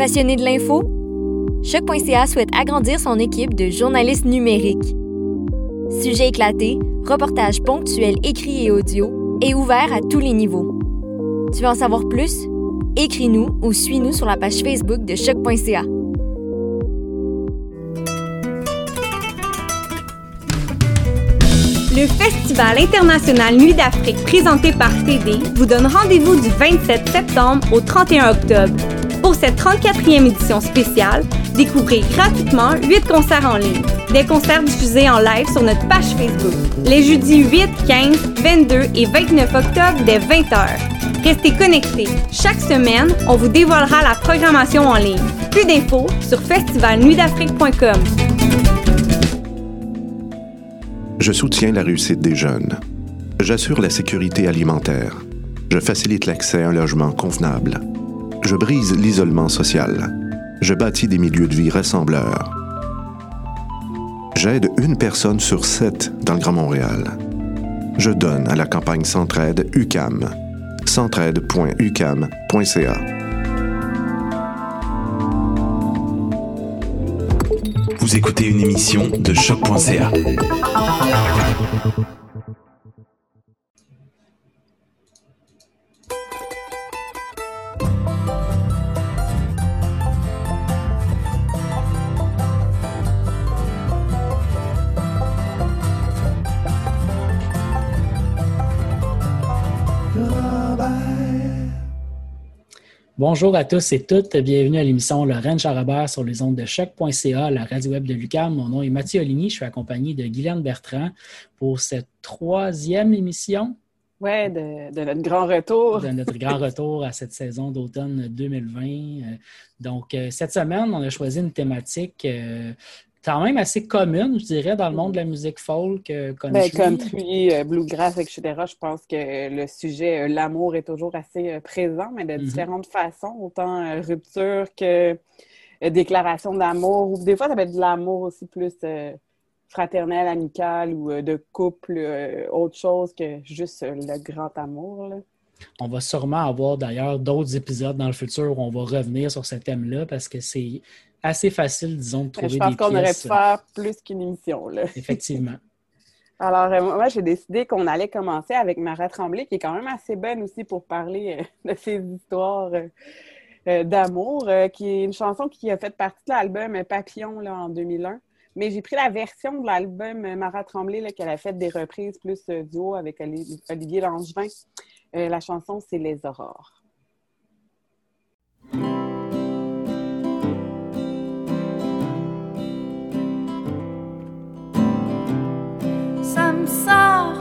Passionné de l'info? Choc.ca souhaite agrandir son équipe de journalistes numériques. Sujets éclatés, reportages ponctuels écrits et audio, et ouverts à tous les niveaux. Tu veux en savoir plus? Écris-nous ou suis-nous sur la page Facebook de Choc.ca. Le Festival international Nuit d'Afrique présenté par TD vous donne rendez-vous du 27 septembre au 31 octobre. Pour cette 34e édition spéciale, découvrez gratuitement 8 concerts en ligne. Des concerts diffusés en live sur notre page Facebook. Les jeudis 8, 15, 22 et 29 octobre dès 20h. Restez connectés. Chaque semaine, on vous dévoilera la programmation en ligne. Plus d'infos sur festivalnuitdafrique.com. Je soutiens la réussite des jeunes. J'assure la sécurité alimentaire. Je facilite l'accès à un logement convenable. Je brise l'isolement social. Je bâtis des milieux de vie rassembleurs. J'aide une personne sur sept dans le Grand Montréal. Je donne à la campagne Centraide UCAM. centraide.ucam.ca. Vous écoutez une émission de choc.ca. Bonjour à tous et toutes, bienvenue à l'émission Lorraine Charabert sur les ondes de choc.ca, la radio web de Lucam. Mon nom est Mathieu Oligny, je suis accompagné de Guylaine Bertrand pour cette troisième émission. Oui, de, de, notre grand retour. De notre grand retour à cette saison d'automne 2020. Donc, euh, cette semaine, on a choisi une thématique euh, quand même assez commune, je dirais, dans le monde de la musique folk, euh, country. Ben, country, euh, bluegrass, etc. Je pense que le sujet, euh, l'amour est toujours assez présent, mais de Mhm. différentes façons, autant rupture que déclaration d'amour. Ou des fois, ça peut être de l'amour aussi plus fraternel, amical ou de couple, autre chose que juste le grand amour. là. On va sûrement avoir d'ailleurs d'autres épisodes dans le futur où on va revenir sur ce thème-là parce que c'est assez facile, disons, de trouver Je pense des qu'on aurait pièces. pu faire plus qu'une émission. Là. Effectivement. Alors, euh, moi, j'ai décidé qu'on allait commencer avec Marat Tremblay, qui est quand même assez bonne aussi pour parler euh, de ses histoires euh, euh, d'amour, euh, qui est une chanson qui a fait partie de l'album euh, Papillon là, en 2001. Mais j'ai pris la version de l'album euh, Marat Tremblay, là, qu'elle a fait des reprises plus euh, duo avec Oli- Olivier Langevin. Euh, la chanson, c'est Les Aurores. Ça me sort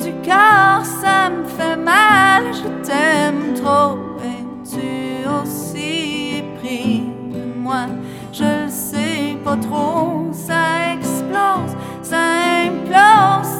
du cœur, ça me fait mal. Je t'aime trop et tu aussi pris de moi. Je le sais pas trop, ça explose, ça implose.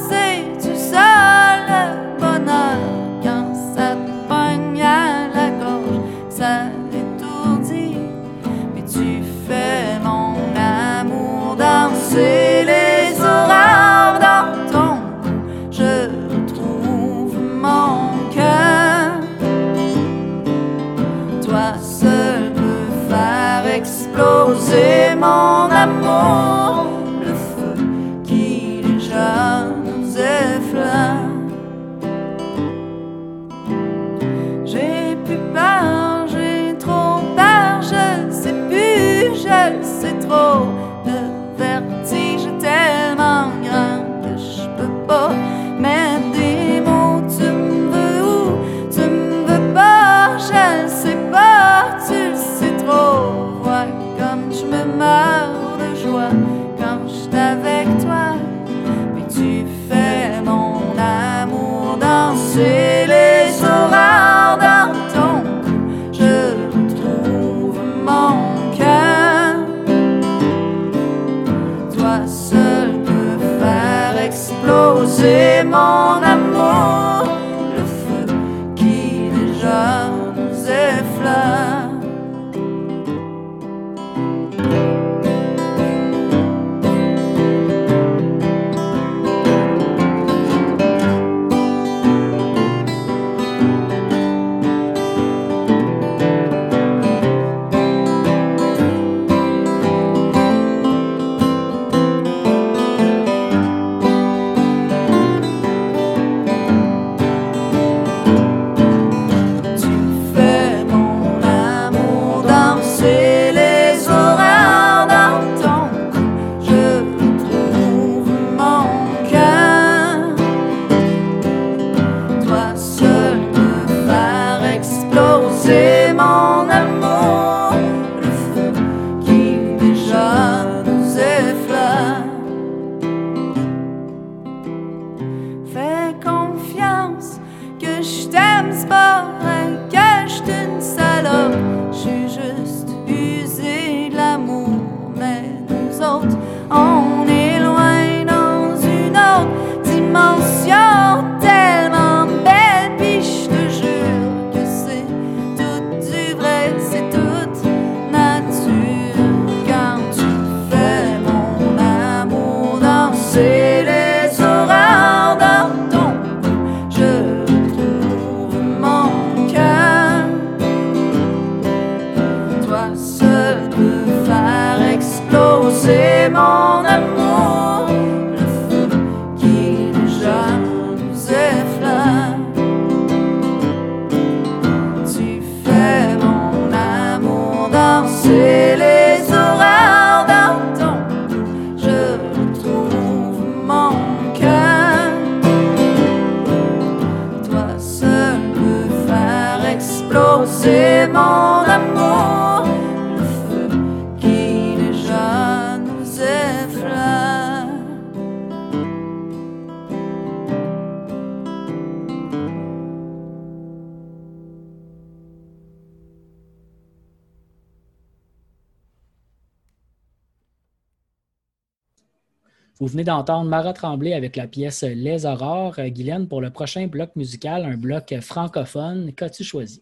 Vous venez d'entendre Mara Tremblay avec la pièce Les Aurores. Euh, Guylaine, pour le prochain bloc musical, un bloc francophone, qu'as-tu choisi?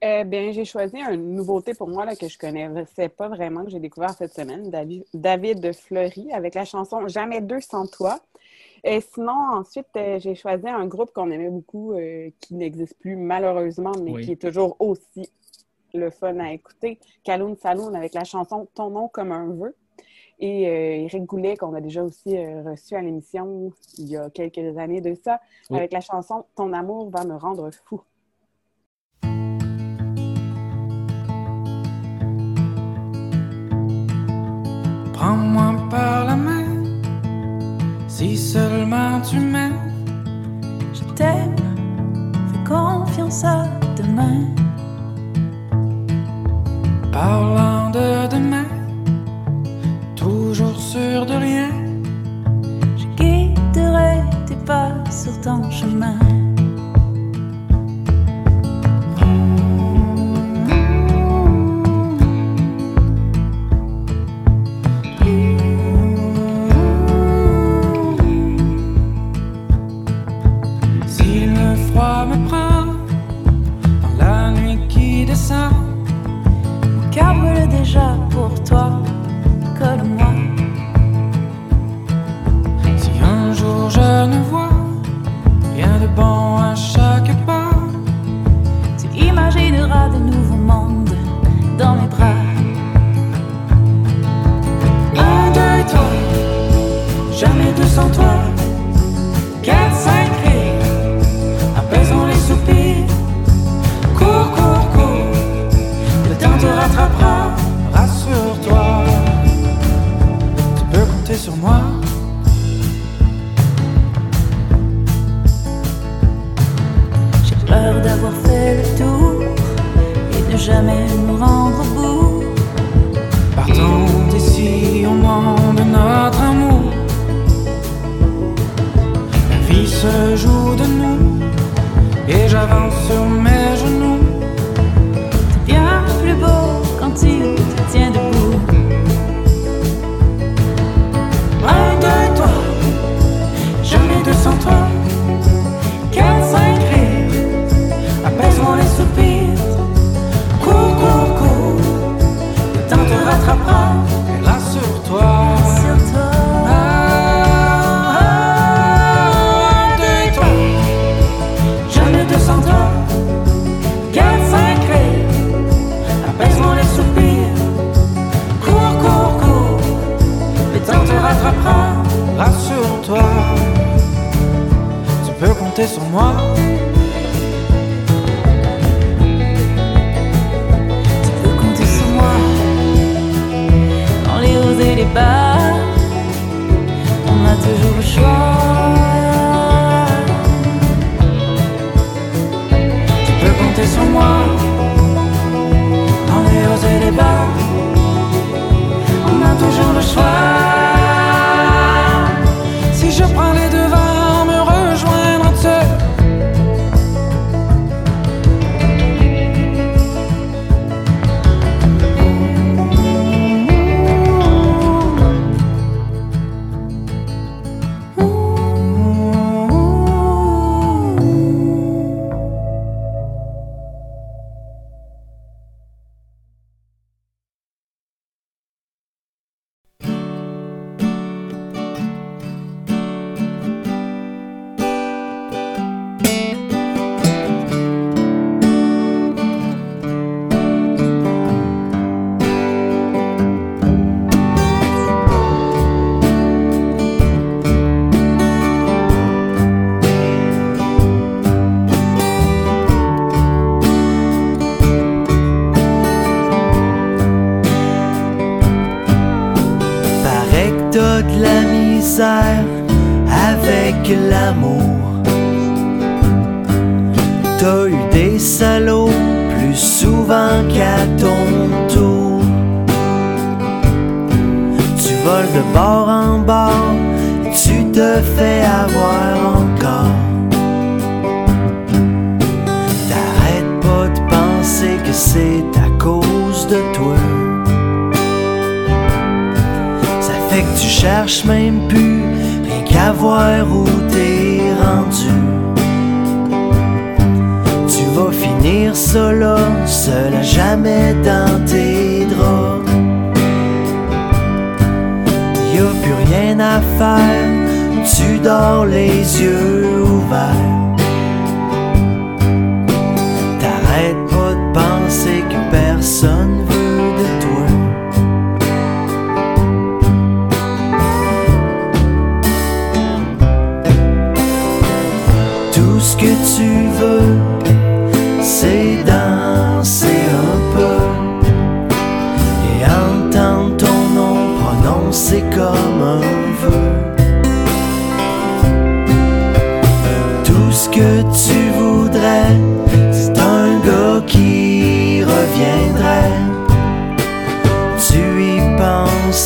Eh bien, j'ai choisi une nouveauté pour moi là, que je connaissais pas vraiment, que j'ai découvert cette semaine, David Fleury, avec la chanson Jamais deux sans toi. Et sinon, ensuite, euh, j'ai choisi un groupe qu'on aimait beaucoup, euh, qui n'existe plus malheureusement, mais qui est toujours aussi le fun à écouter, Kaloun Saloun, avec la chanson Ton nom comme un vœu et euh, Goulet, qu'on a déjà aussi euh, reçu à l'émission il y a quelques années de ça, oui. avec la chanson Ton amour va me rendre fou. Prends-moi par la main, si seulement tu m'aimes. Je t'aime, fais confiance à demain. Parlant de demain de rien, je quitterai tes pas sur ton chemin. Si le froid me prend dans la nuit qui descend, car le déjà.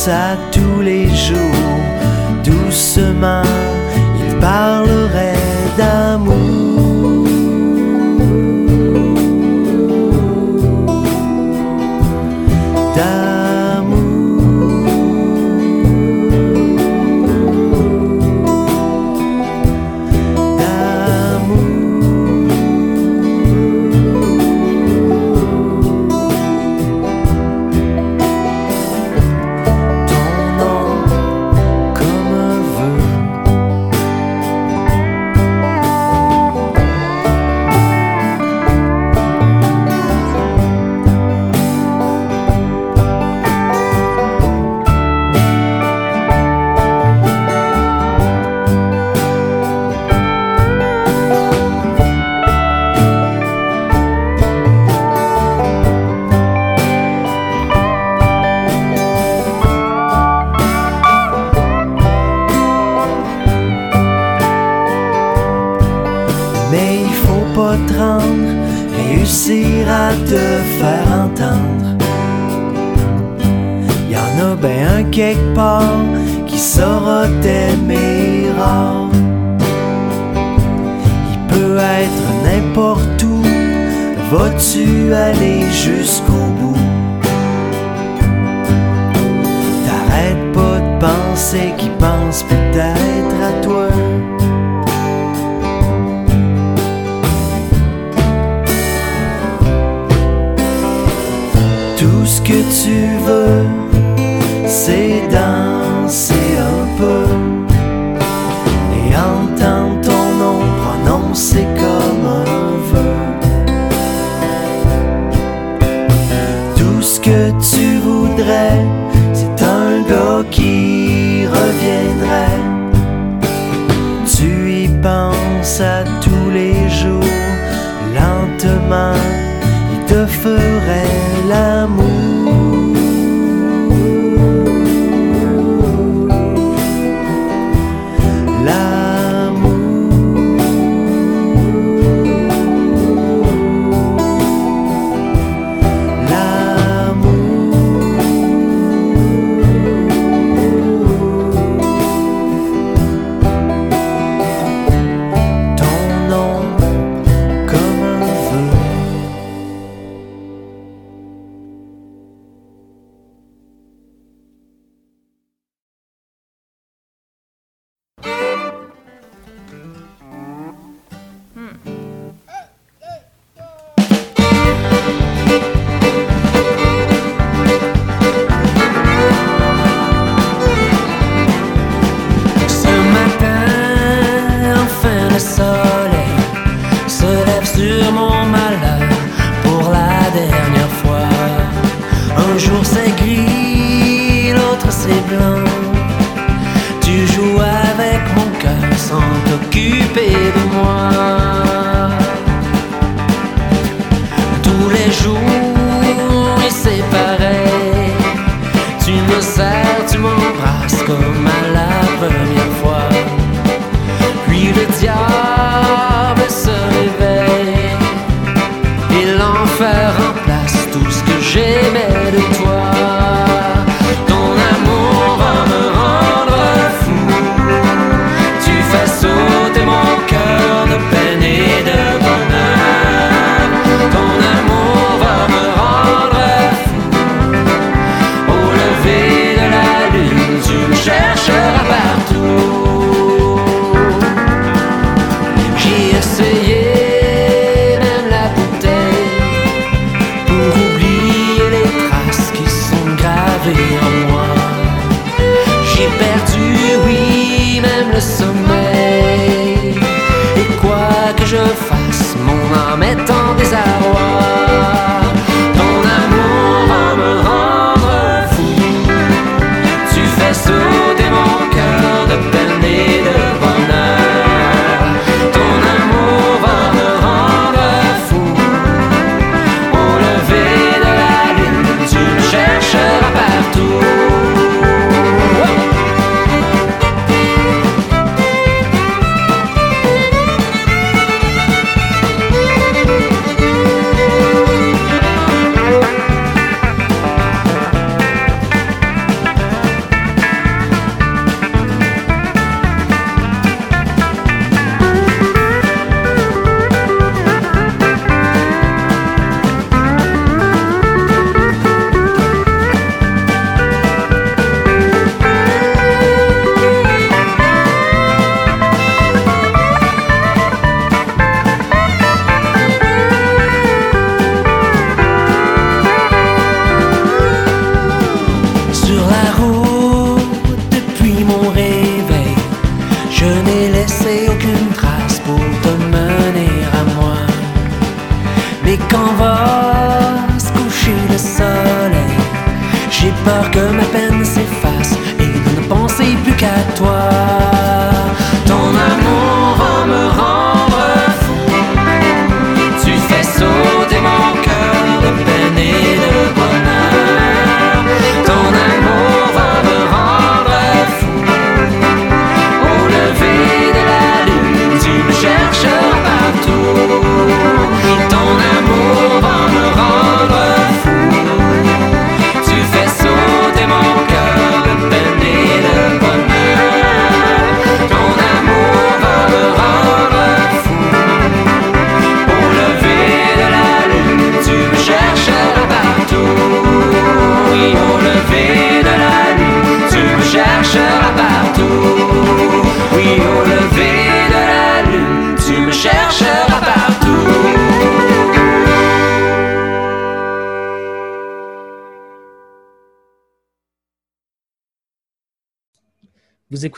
À tous les jours, doucement, il parlerait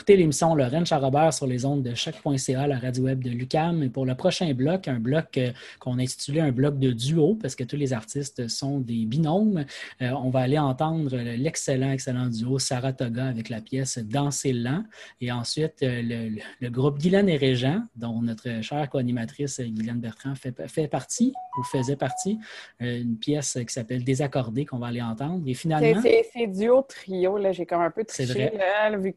écoutez l'émission Lorraine Charrobert sur les ondes de choc.ca, la radio web de Lucam. Et pour le prochain bloc, un bloc euh, qu'on a intitulé un bloc de duo, parce que tous les artistes sont des binômes, euh, on va aller entendre l'excellent, excellent duo Saratoga avec la pièce Danser lent. Et ensuite, euh, le, le- le groupe Guylaine et Régent, dont notre chère co-animatrice Guylaine Bertrand fait, fait partie ou faisait partie, une pièce qui s'appelle Désaccordé qu'on va aller entendre. Et finalement, C'est duo trio, là. J'ai comme un peu triché, là, vu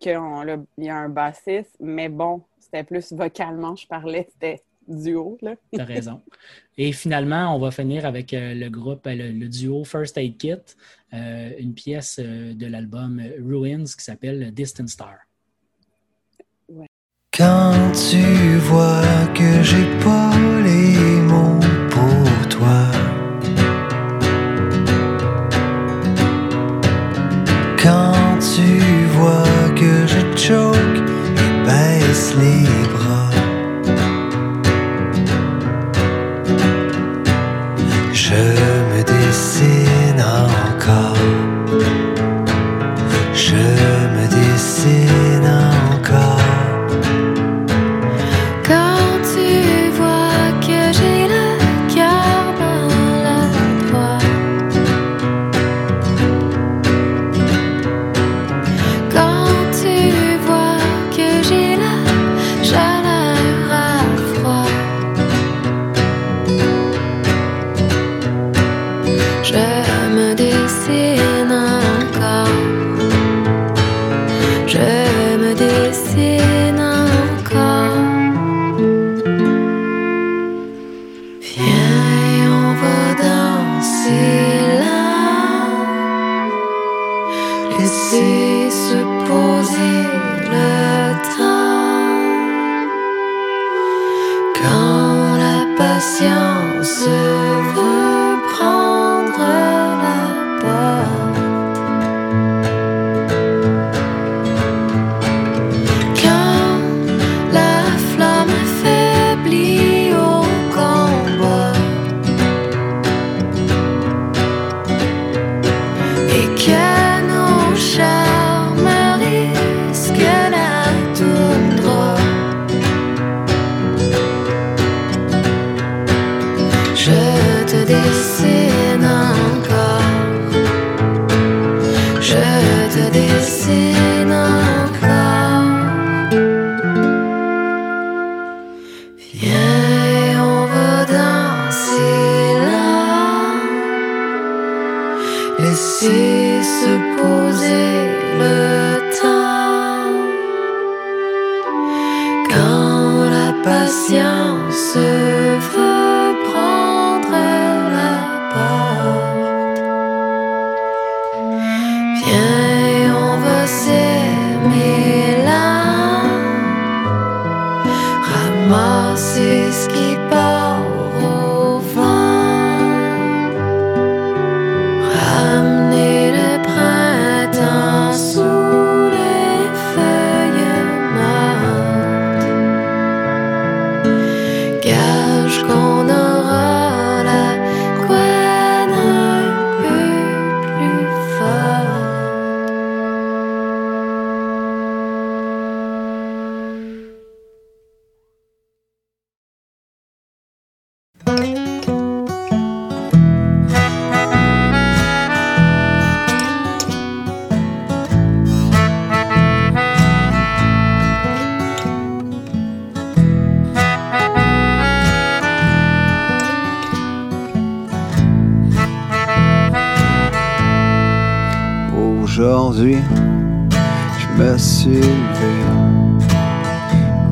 qu'il y a un bassiste, mais bon, c'était plus vocalement, je parlais, c'était duo, là. Tu as raison. Et finalement, on va finir avec euh, le groupe, euh, le, le duo First Aid Kit, euh, une pièce de l'album Ruins qui s'appelle Distant Star. Quand tu vois que j'ai pas les mots pour toi.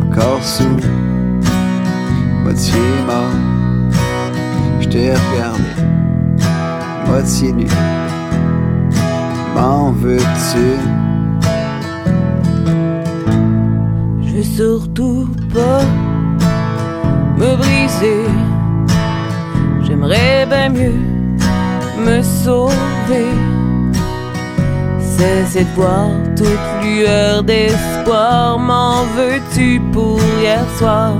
Encore sous moitié mort. Je t'ai regardé moitié nu. M'en veux-tu? Je veux surtout pas me briser. J'aimerais bien mieux me sauver. Cesser de voir toute lueur d'espoir. M'en veux-tu pour hier soir?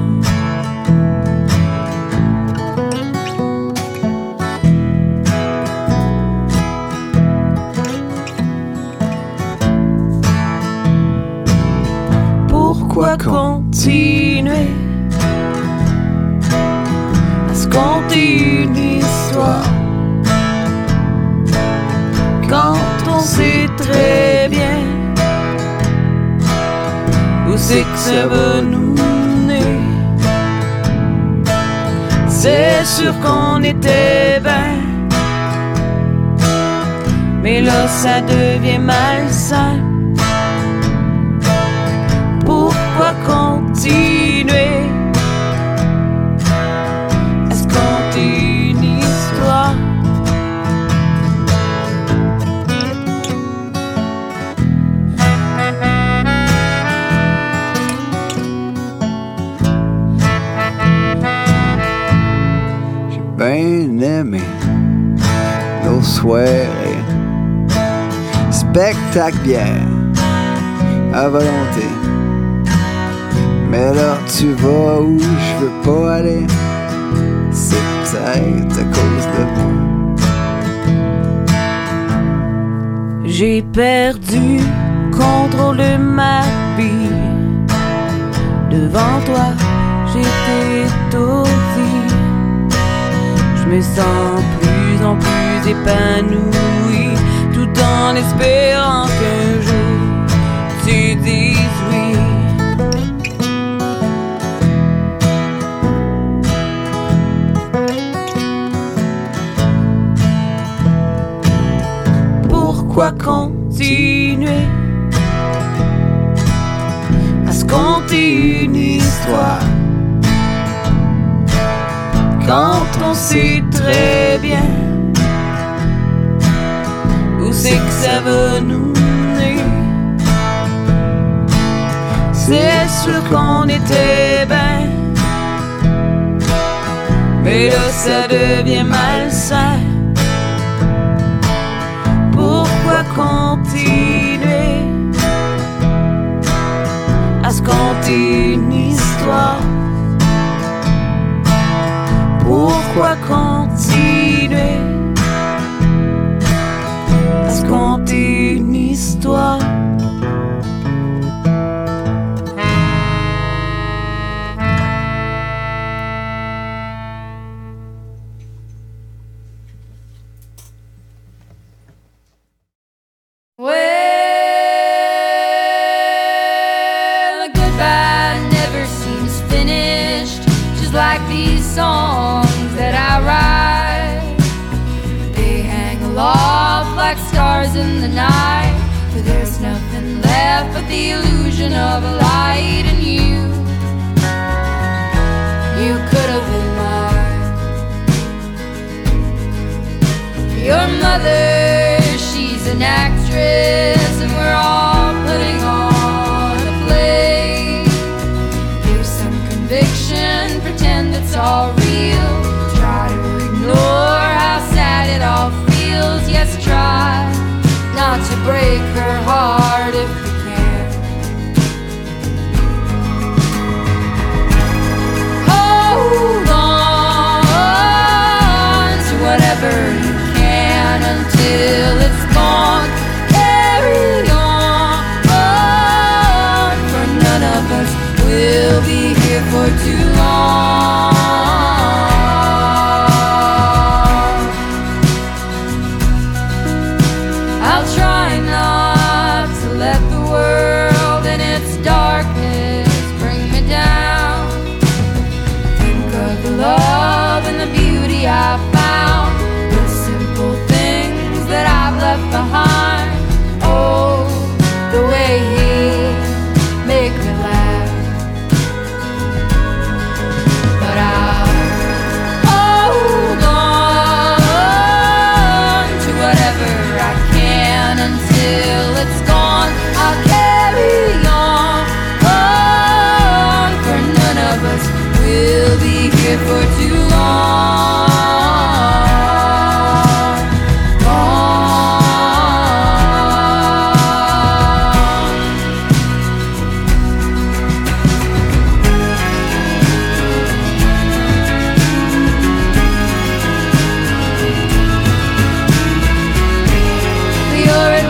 Pourquoi continuer à se compter une histoire? Quand on sait très bien nous mener? C'est sûr qu'on était bien, mais là ça devient malsain. Nos soirées. Spectacle bière à volonté. Mais là, tu vas où? Je veux pas aller. C'est peut-être à cause de moi. J'ai perdu contrôle de ma vie. Devant toi, j'étais étourdi. Je me sens plus en plus épanoui, tout en espérant qu'un jour tu dises oui. Pourquoi continuer à se compter une histoire? Quand on sait très bien où c'est que ça va nous mener? C'est sûr qu'on était bien, mais là ça devient malsain. Pourquoi continuer? À se compter une histoire?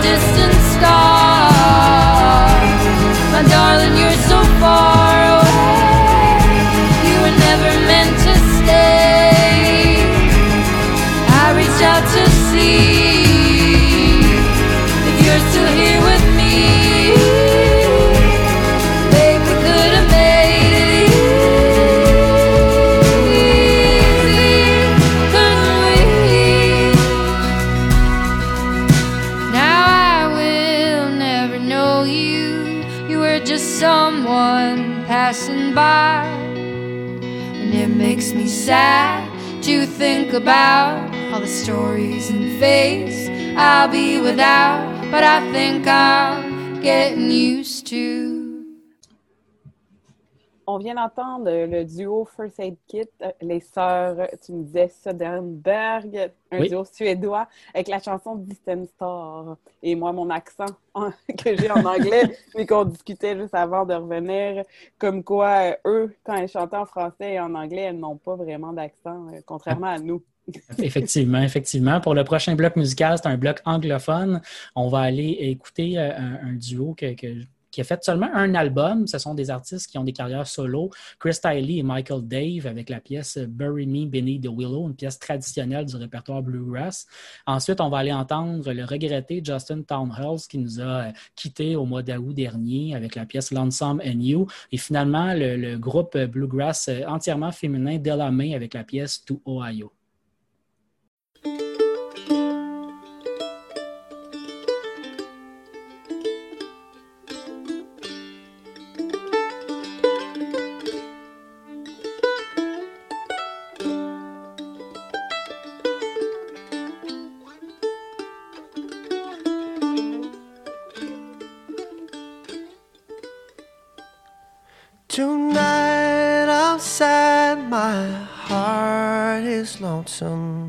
Distant about all the stories and fates I'll be without. But I think I'm getting used to. On vient d'entendre le duo First Aid Kit, les sœurs, tu me disais Söderberg, un Oui. duo suédois avec la chanson Distant Star. Et moi, mon accent en- que j'ai en anglais, mais qu'on discutait juste avant de revenir, comme quoi euh, eux, quand ils chantaient en français et en anglais, elles n'ont pas vraiment d'accent, euh, contrairement à nous. Effectivement, effectivement. Pour le prochain bloc musical, c'est un bloc anglophone. On va aller écouter euh, un, duo qui a fait seulement un album. Ce sont des artistes qui ont des carrières solo. Chris Tiley et Michael Dave avec la pièce Bury Me Beneath the Willow, une pièce traditionnelle du répertoire bluegrass. Ensuite, on va aller entendre le regretté Justin Townhouse qui nous a euh, quittés au mois d'août dernier avec la pièce Lonesome and You. Et finalement, le, groupe bluegrass euh, entièrement féminin Della May avec la pièce To Ohio. Outside my heart is lonesome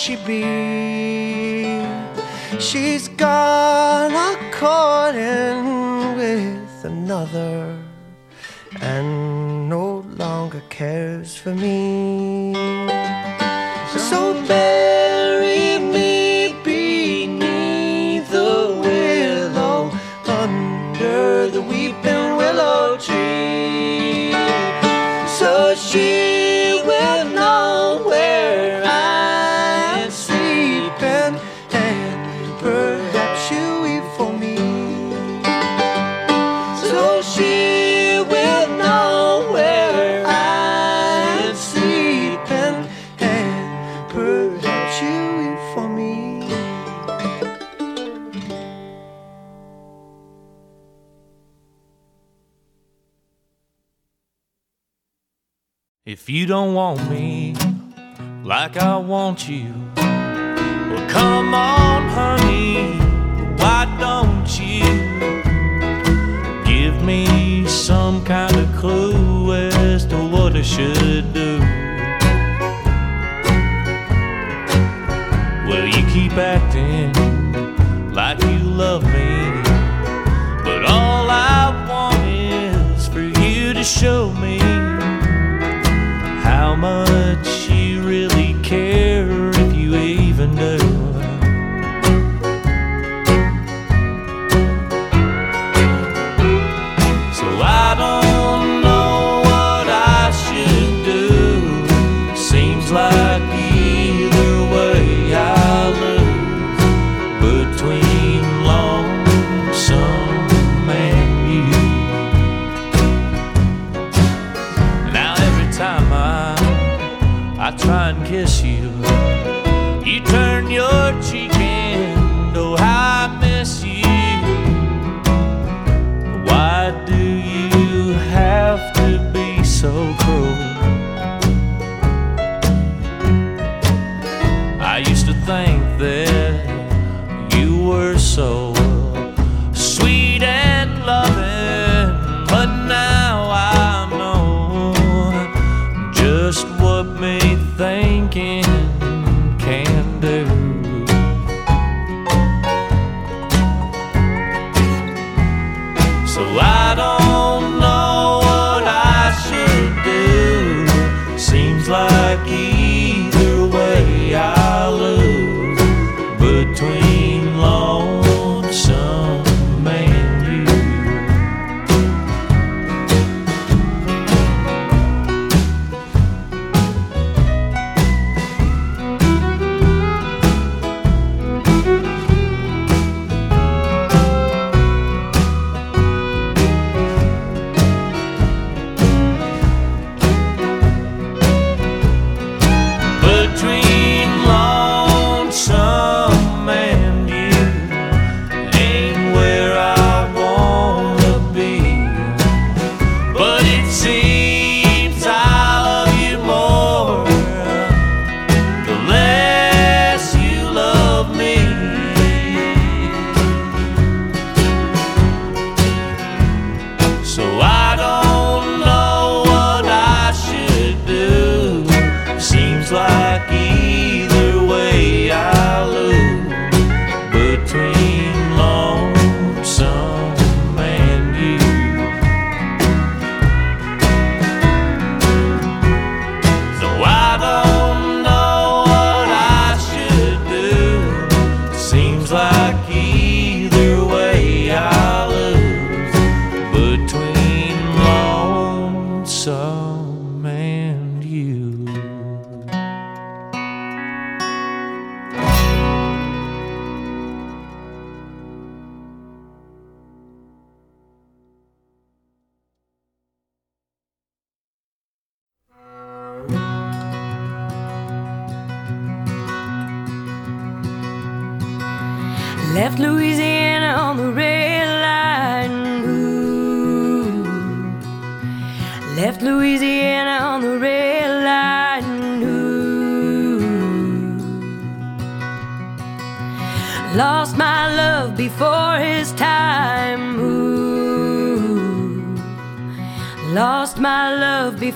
she be? She's gone. really should do. Well, you keep acting like you love me, but all I want is for you to show me.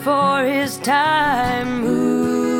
Before his time. Ooh.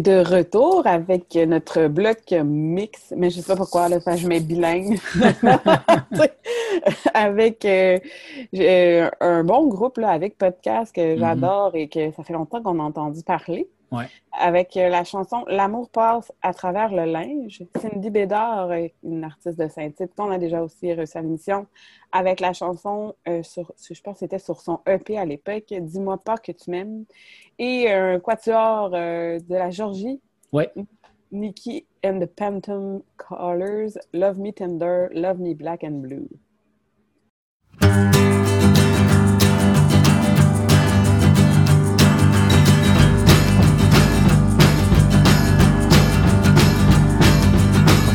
Est de retour avec notre bloc mix, mais je sais pas pourquoi, là, je mets bilingue. avec euh, j'ai un bon groupe là, avec podcast que j'adore et que ça fait longtemps qu'on a entendu parler. Ouais. Avec euh, la chanson L'amour passe à travers le linge. Cindy Bédard, euh, une artiste de Saint-Tite, qu'on a déjà aussi reçu à l'émission, avec la chanson, euh, sur, je pense que c'était sur son EP à l'époque, Dis-moi pas que tu m'aimes. Et un quatuor euh, de la Georgie, Ouais. Nikki and the Phantom Colors, Love Me Tender, Love Me Black and Blue.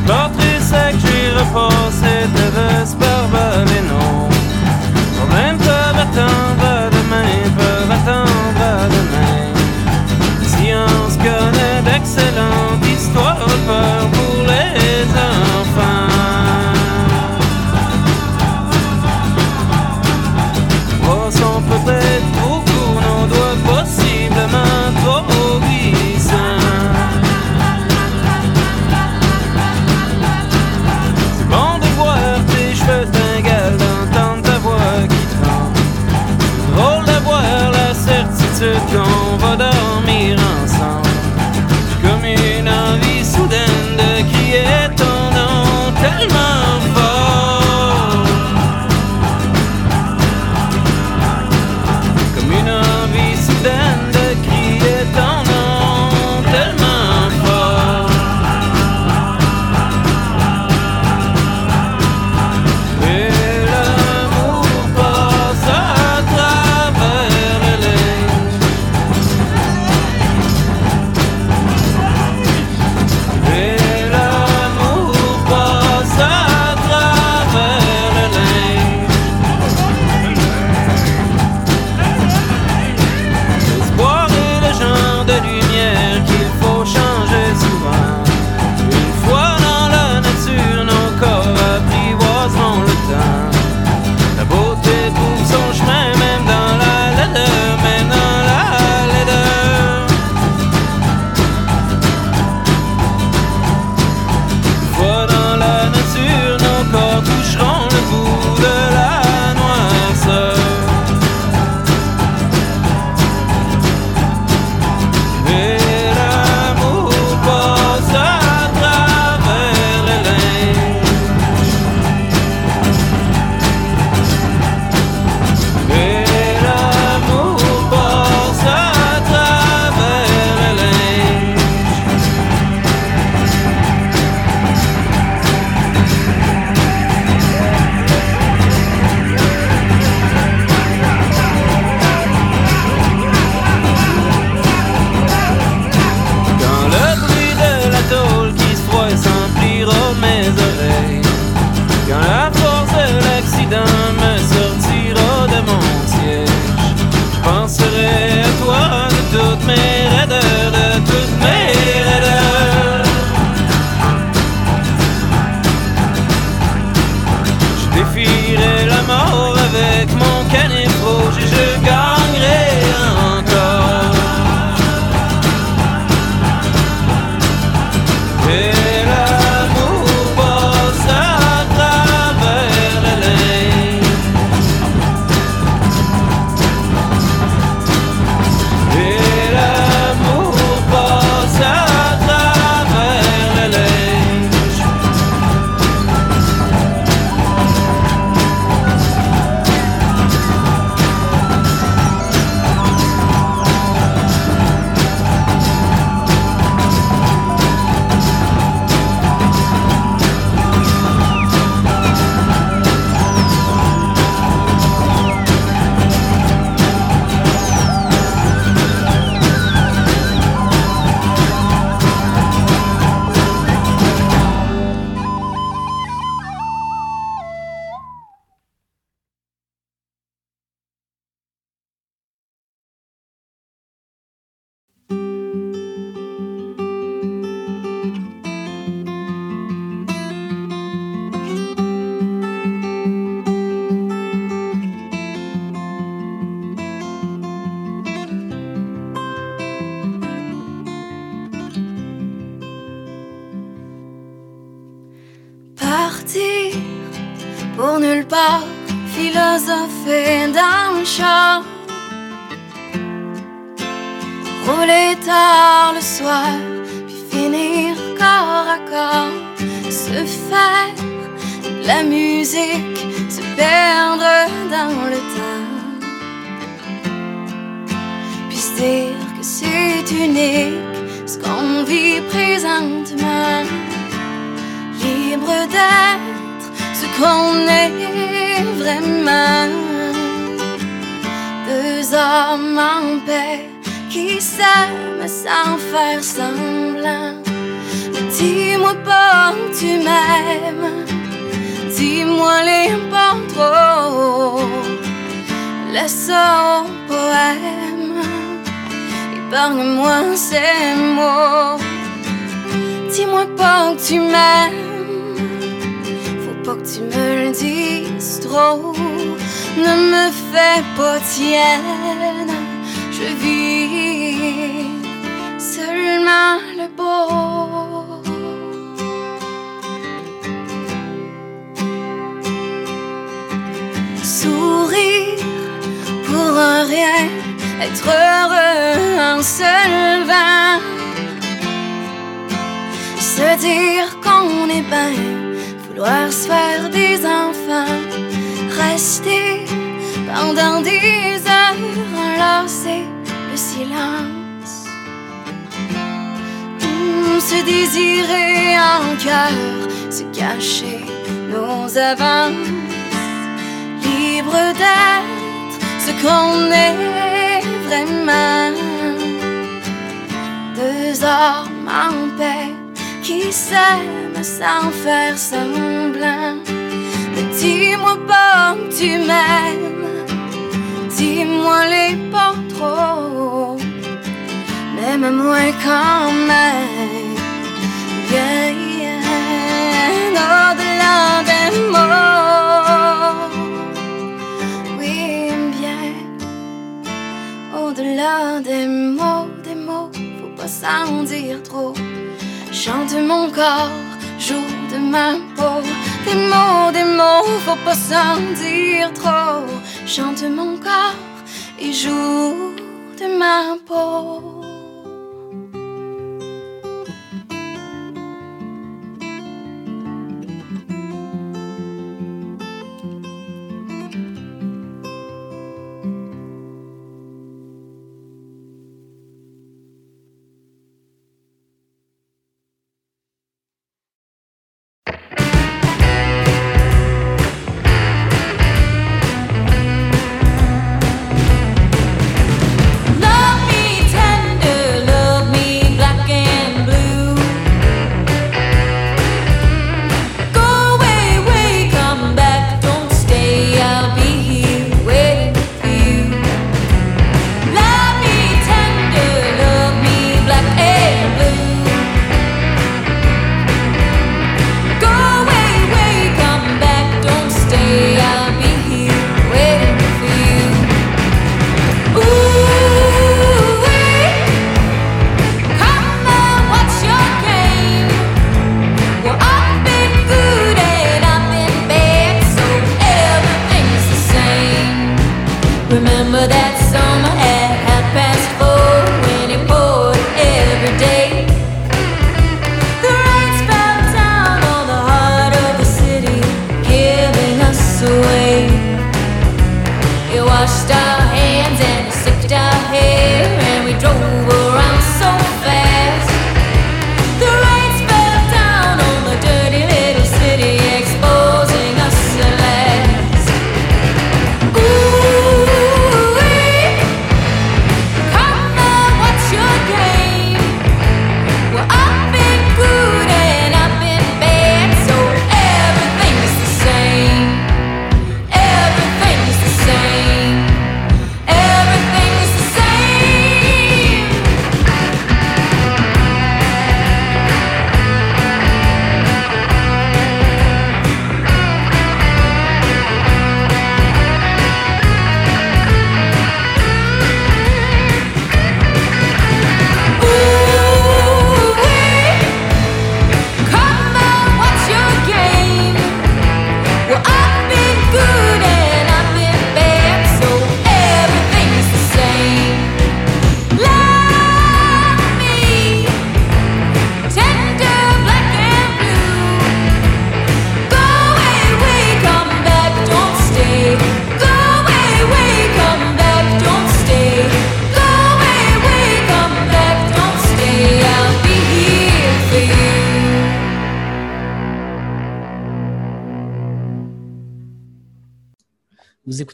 Portrait sec, j'ai repassé de Vesper, et non. Problème peuvent connaît d'excellentes être heureux en se levant. Se dire qu'on est bien, vouloir se faire des enfants, rester pendant des heures enlacés, le silence. Se désirer en cœur, se cacher nos avances, libre d'être ce qu'on est Deux hommes en paix qui s'aiment sans faire semblant. Mais dis-moi pas tu m'aimes, dis-moi les pas trop, même moi quand même. Yeah, yeah, au-delà des mots, des mots, des mots, faut pas s'en dire trop. Chante mon corps, joue de ma peau. Des mots, des mots, faut pas s'en dire trop. Chante mon corps et joue de ma peau.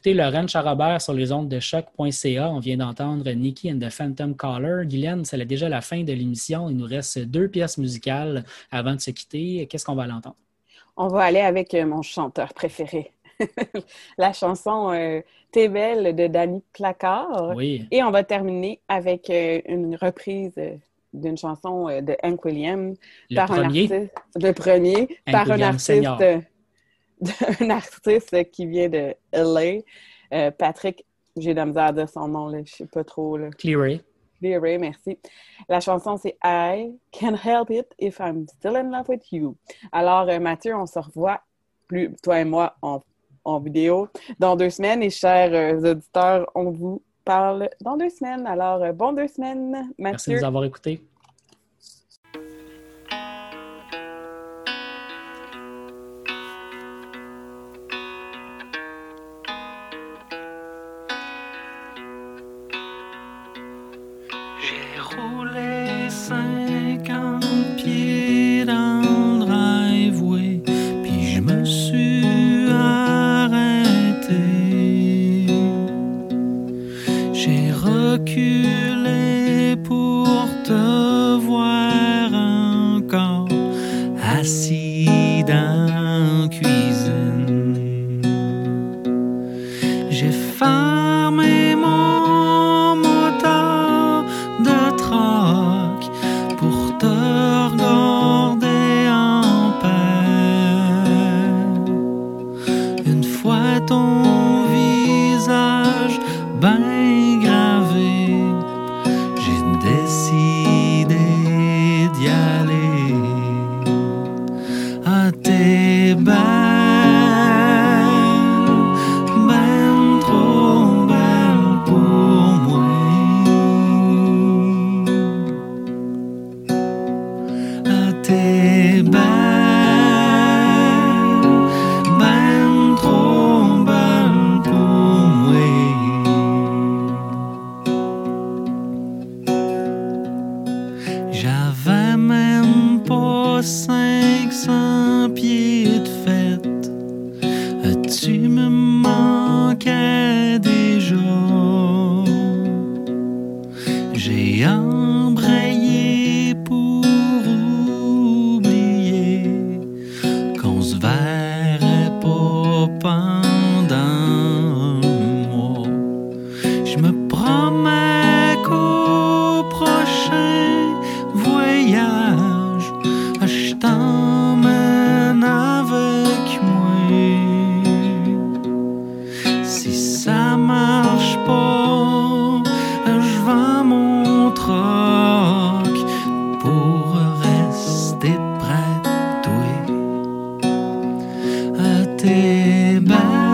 Vous écoutez Lorraine Charabert sur les ondes de choc.ca. On vient d'entendre Nikki and the Phantom Caller. Guylaine, c'est déjà la fin de l'émission. Il nous reste deux pièces musicales avant de se quitter. Qu'est-ce qu'on va l'entendre? On va aller avec euh, mon chanteur préféré. la chanson euh, T'es belle de Danny Placard. Oui. Et on va terminer avec euh, une reprise d'une chanson de Hank Williams Le par un premier? artiste. Le premier, Hank par un artiste, Senior. un artiste qui vient de LA. Euh, Patrick, j'ai de la misère à dire son nom, là, je sais pas trop. Là. Cleary. Cleary, merci. La chanson, c'est I Can't Help It If I'm Still in Love with You. Alors, euh, Mathieu, on se revoit, plus, toi et moi, en, en vidéo dans deux semaines. Et chers euh, auditeurs, on vous parle dans deux semaines. Alors, bon deux semaines, Merci de Mathieu. nous avoir écoutés. Pour T'es belle,